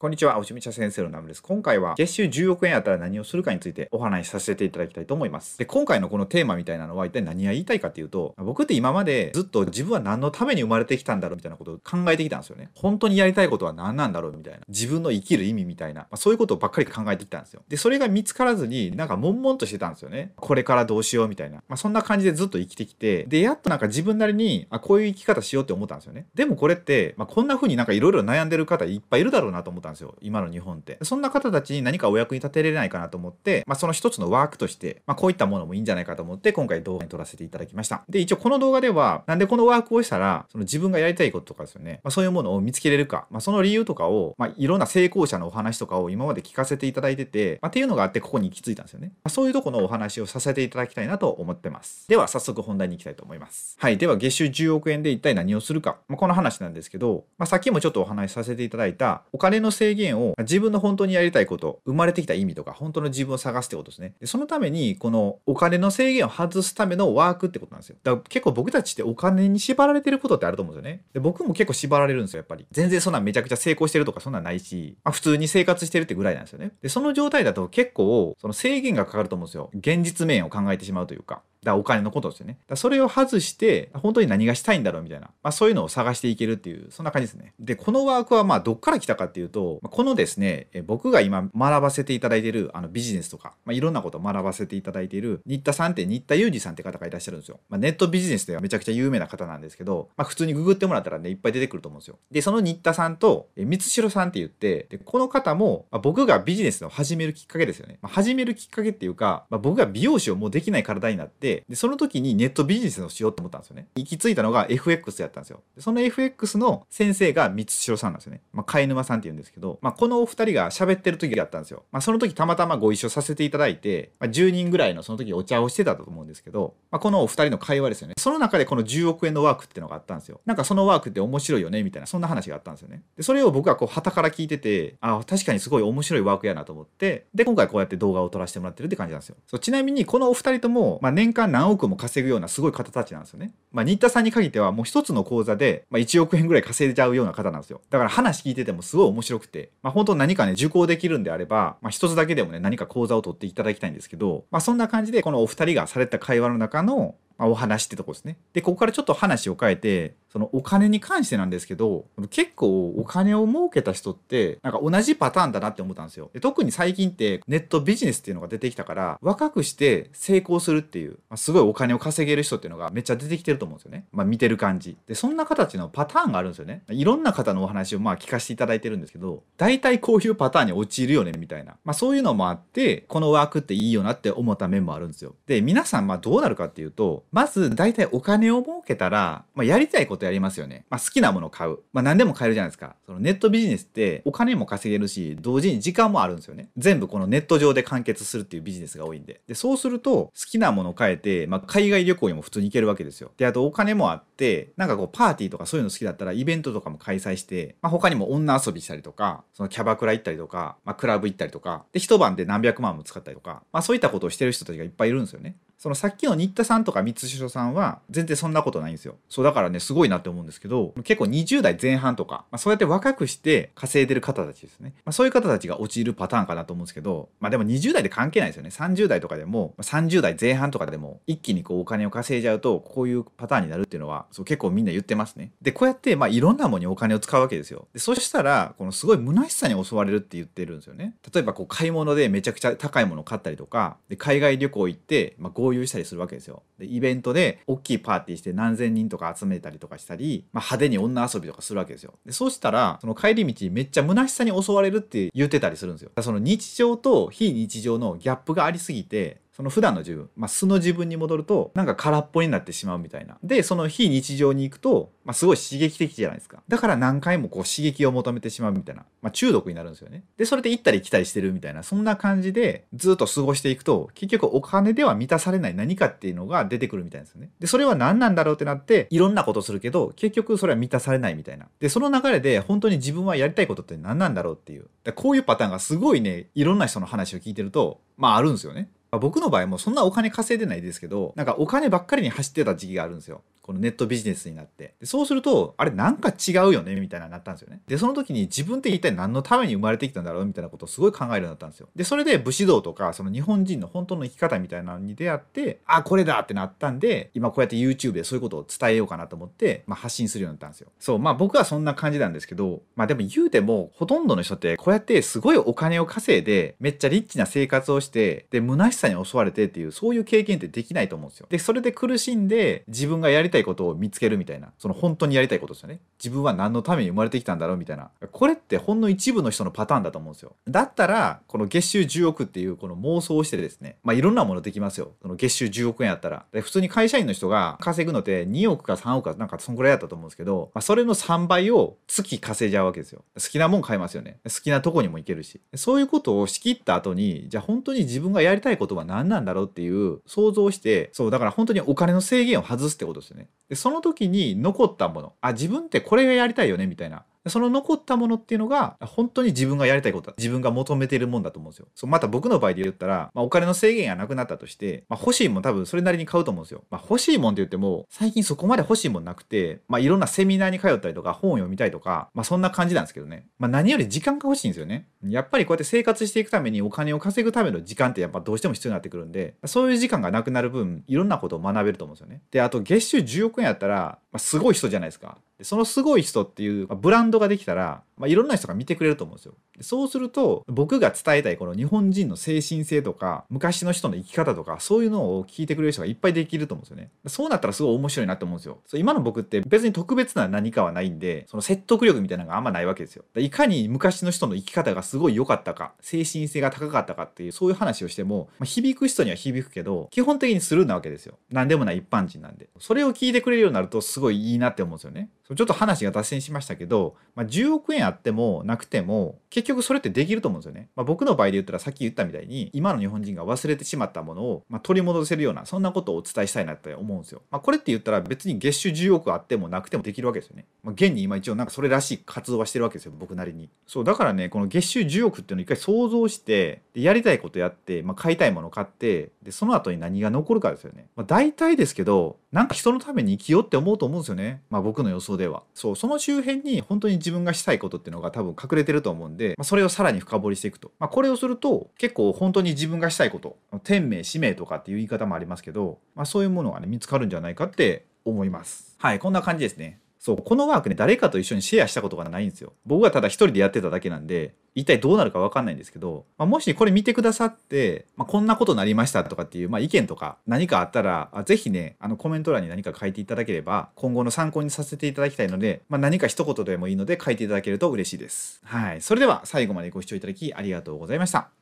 こんにちは、おしみちゃ先生のナムです。今回は月収10億円やったら何をするかについてお話しさせていただきたいと思います。で、今回のこのテーマみたいなのは一体何が言いたいかっていうと、僕って今までずっと自分は何のために生まれてきたんだろうみたいなことを考えてきたんですよね。本当にやりたいことは何なんだろうみたいな。自分の生きる意味みたいな。まあ、そういうことばっかり考えてきたんですよ。で、それが見つからずになんか悶々としてたんですよね。これからどうしようみたいな。まあ、そんな感じでずっと生きてきて、で、やっとなんか自分なりに、あ、こういう生き方しようって思ったんですよね。でもこれって、まあ、こんな風になんかいろいろ悩んでる方いっぱいいるだろうなと思ったんですよ。今の日本本って。そんな方たちに何かお役に立てれないかなと思って、まあ、その一つのワークとして、まあ、こういったものもいいんじゃないかと思って、今回動画に撮らせていただきました。で、一応この動画では、なんでこのワークをしたら、その自分がやりたいこととかですよね、まあ、そういうものを見つけれるか、まあ、その理由とかを、まあ、いろんな成功者のお話とかを今まで聞かせていただいてて、まあ、っていうのがあって、ここに行き着いたんですよね。まあ、そういうとこのお話をさせていただきたいなと思ってます。では、早速本題に行きたいと思います。はい。では、月収10億円で一体何をするか。まあ、この話なんですけど、まあ、さっきもちょっとお話しさせていただいた、お金の制限を自分の本当にやりたいこと、生まれてきた意味とか、本当の自分を探すってことですね。でそのために、このお金の制限を外すためのワークってことなんですよ。だから結構僕たちってお金に縛られてることってあると思うんですよね。で僕も結構縛られるんですよ、やっぱり。全然そんなめちゃくちゃ成功してるとかそんなんないし、まあ、普通に生活してるってぐらいなんですよね。で、その状態だと結構、その制限がかかると思うんですよ。現実面を考えてしまうというか。だお金のことですよね。だそれを外して、本当に何がしたいんだろうみたいな、まあ、そういうのを探していけるっていう、そんな感じですね。で、このワークはまあどっから来たかっていうと、このですね、僕が今学ばせていただいているあのビジネスとか、まあ、いろんなことを学ばせていただいている新田さんって新田裕二さんって方がいらっしゃるんですよ。まあ、ネットビジネスではめちゃくちゃ有名な方なんですけど、まあ、普通にググってもらったらね、いっぱい出てくると思うんですよ。で、その新田さんと三代さんって言って、でこの方も、まあ、僕がビジネスを始めるきっかけですよね。まあ、始めるきっかけっていうか、まあ、僕が美容師をもうできない体になって、でその時にネットビジネスをしようと思ったんですよね。行き着いたのが FX やったんですよ。でその FX の先生が三代さんなんですよね。まあ、貝沼さんって言うんですけど、まあ、このお二人が喋ってる時があったんですよ。まあ、その時たまたまご一緒させていただいて、まあ、10人ぐらいのその時お茶をしてたと思うんですけど、まあ、このお二人の会話ですよね。その中でこの10億円のワークっていうのがあったんですよ。なんかそのワークって面白いよねみたいな、そんな話があったんですよね。で、それを僕はこう、旗から聞いてて、あ、確かにすごい面白いワークやなと思って、で、今回こうやって動画を撮らせてもらってるって感じなんですよ。そうちなみにこのお二人とも、まあ、年間何億も稼ぐようなすごい方たちなんですよね。まあ、新田さんに限ってはもう一つの講座で、まあ、1億円ぐらい稼いじゃうような方なんですよ。だから話聞いててもすごい面白くて、まあ、本当何かね、受講できるんであれば、まあ、一つだけでもね、何か講座を取っていただきたいんですけど、まあ、そんな感じで、このお二人がされた会話の中の、まあ、お話ってとこですね。で、ここからちょっと話を変えて、そのお金に関してなんですけど、結構お金を儲けた人って、なんか同じパターンだなって思ったんですよ。で特に最近ってネットビジネスっていうのが出てきたから、若くして成功するっていう、まあ、すごいお金を稼げる人っていうのがめっちゃ出てきてると思うんですよね。まあ見てる感じ。で、そんな形のパターンがあるんですよね。いろんな方のお話をまあ聞かせていただいてるんですけど、大体こういうパターンに陥るよねみたいな。まあそういうのもあって、このワークっていいよなって思った面もあるんですよ。で、皆さんまあどうなるかっていうと、まず大体お金を儲けたら、まあやりたいことやりますよね。まあ好きなものを買う。まあ何でも買えるじゃないですか。そのネットビジネスってお金も稼げるし、同時に時間もあるんですよね。全部このネット上で完結するっていうビジネスが多いんで。で、そうすると好きなものを買えて、まあ海外旅行にも普通に行けるわけですよ。で、あとお金もあって、なんかこうパーティーとかそういうの好きだったらイベントとかも開催して、まあ他にも女遊びしたりとか、そのキャバクラ行ったりとか、まあクラブ行ったりとか、で、一晩で何百万も使ったりとか、まあそういったことをしてる人たちがいっぱいいるんですよね。そのさっきの新田さんとか三代さんは全然そんなことないんですよ。そうだからね、すごいなって思うんですけど、結構20代前半とか、まあ、そうやって若くして稼いでる方たちですね。まあ、そういう方たちが陥るパターンかなと思うんですけど、まあでも20代で関係ないですよね。30代とかでも、30代前半とかでも一気にこうお金を稼いじゃうと、こういうパターンになるっていうのは、そう結構みんな言ってますね。で、こうやってまあいろんなものにお金を使うわけですよ。で、そしたら、このすごい虚しさに襲われるって言ってるんですよね。例えばこう買い物でめちゃくちゃ高いものを買ったりとか、で海外旅行行って、まあ、合流したりするわけですよ。よ。で、イベントで大きいパーティーして何千人とか集めたりとかしたり、まあ、派手に女遊びとかするわけですよ。で、そうしたら、その帰り道めっちゃ虚しさに襲われるって言ってたりするんですよ。その日常と非日常のギャップがありすぎて、その普段の自分、まあ、素の自分に戻ると、なんか空っぽになってしまうみたいな。で、その非日常に行くと、まあ、すごい刺激的じゃないですか。だから何回もこう刺激を求めてしまうみたいな。まあ、中毒になるんですよね。で、それで行ったり来たりしてるみたいな、そんな感じでずっと過ごしていくと、結局お金では満たされない何かっていうのが出てくるみたいですよね。で、それは何なんだろうってなって、いろんなことするけど、結局それは満たされないみたいな。で、その流れで本当に自分はやりたいことって何なんだろうっていう。こういうパターンがすごいね、いろんな人の話を聞いてると、まああるんですよね。僕の場合もそんなお金稼いでないですけど、なんかお金ばっかりに走ってた時期があるんですよ。このネットビジネスになって。でそうするとあれなんか違うよね？みたいななったんですよね。でその時に自分って一体何のために生まれてきたんだろう？みたいなことをすごい考えるようになったんですよ。でそれで武士道とかその日本人の本当の生き方みたいなのに出会ってあこれだってなったんで今こうやって YouTube でそういうことを伝えようかなと思って、まあ、発信するようになったんですよ。そうまあ僕はそんな感じなんですけどまあでも言うてもほとんどの人ってこうやってすごいお金を稼いでめっちゃリッチな生活をしてで虚しさに襲われてっていうそういう経験ってできないと思うんですよ。でそれで苦しんで自分がやりたいことを見つけるみたいなその本当にやりたいことですよね。自分は何のために生まれてきたんだろうみたいな。これってほんの一部の人のパターンだと思うんですよ。だったらこの月収10億っていうこの妄想をしてですねまあいろんなものできますよ。その月収10億円やったら。で普通に会社員の人が稼ぐのって2億か3億かなんかそんぐらいやったと思うんですけど、まあ、それの3倍を月稼いじゃうわけですよ。好きなもん買えますよね。好きなとこにも行けるし。そういうことを仕切った後にじゃあ本当に自分がやりたいことは何なんだろうっていう想像してそうだから本当にお金の制限を外すってことですよね。でその時に残ったもの。あ自分ってこれがやりたいよねみたいな。その残ったものっていうのが本当に自分がやりたいことだ自分が求めているもんだと思うんですよ。そうまた僕の場合で言ったら、まあ、お金の制限がなくなったとして、まあ、欲しいもん多分それなりに買うと思うんですよ、まあ、欲しいもんって言っても最近そこまで欲しいもんなくて、まあ、いろんなセミナーに通ったりとか本を読みたいとか、まあ、そんな感じなんですけどね、まあ、何より時間が欲しいんですよね。やっぱりこうやって生活していくためにお金を稼ぐための時間ってやっぱどうしても必要になってくるんでそういう時間がなくなる分いろんなことを学べると思うんですよね。であと月収10億円やったら、まあ、すごい人じゃないですか。そのすごい人っていう、ブランドができたら、まあ、いろんな人が見てくれると思うんですよ。でそうすると僕が伝えたいこの日本人の精神性とか昔の人の生き方とかそういうのを聞いてくれる人がいっぱいできると思うんですよね。そうなったらすごい面白いなと思うんですよ。そう今の僕って別に特別な何かはないんでその説得力みたいなのがあんまないわけですよ。いかに昔の人の生き方がすごい良かったか精神性が高かったかっていうそういう話をしても、まあ、響く人には響くけど基本的にスルーなわけですよ。何でもない一般人なんで。それを聞いてくれるようになるとすごいいいなって思うんですよね。ちょっと話が脱線しましたけど、まあ、10億円あってもなくても結局それってできると思うんですよね。まあ、僕の場合で言ったらさっき言ったみたいに今の日本人が忘れてしまったものを、ま、取り戻せるようなそんなことをお伝えしたいなって思うんですよ。まあ、これって言ったら別に月収10億あってもなくてもできるわけですよね。まあ、現に今一応なんかそれらしい活動はしてるわけですよ僕なりに。そうだからねこの月収10億っていうのを一回想像してでやりたいことやって、ま、買いたいもの買ってでその後に何が残るかですよね。ま、大体ですけどなんか人のために生きようって思うと思うんですよね。ま、僕の予想では。そうその周辺に本当に自分がしたいことっていうのが多分隠れてると思うんで、まあ、それをさらに深掘りしていくと、まあ、これをすると結構本当に自分がしたいこと天命使命とかっていう言い方もありますけど、まあ、そういうものがね見つかるんじゃないかって思います。はいこんな感じですね。そうこのワークね誰かと一緒にシェアしたことがないんですよ。僕はただ一人でやってただけなんで一体どうなるか分かんないんですけど、まあ、もしこれ見てくださって、まあ、こんなことになりましたとかっていう、まあ、意見とか何かあったら是非ねあのコメント欄に何か書いていただければ今後の参考にさせていただきたいので、まあ、何か一言でもいいので書いていただけると嬉しいです。はい。それでは最後までご視聴いただきありがとうございました。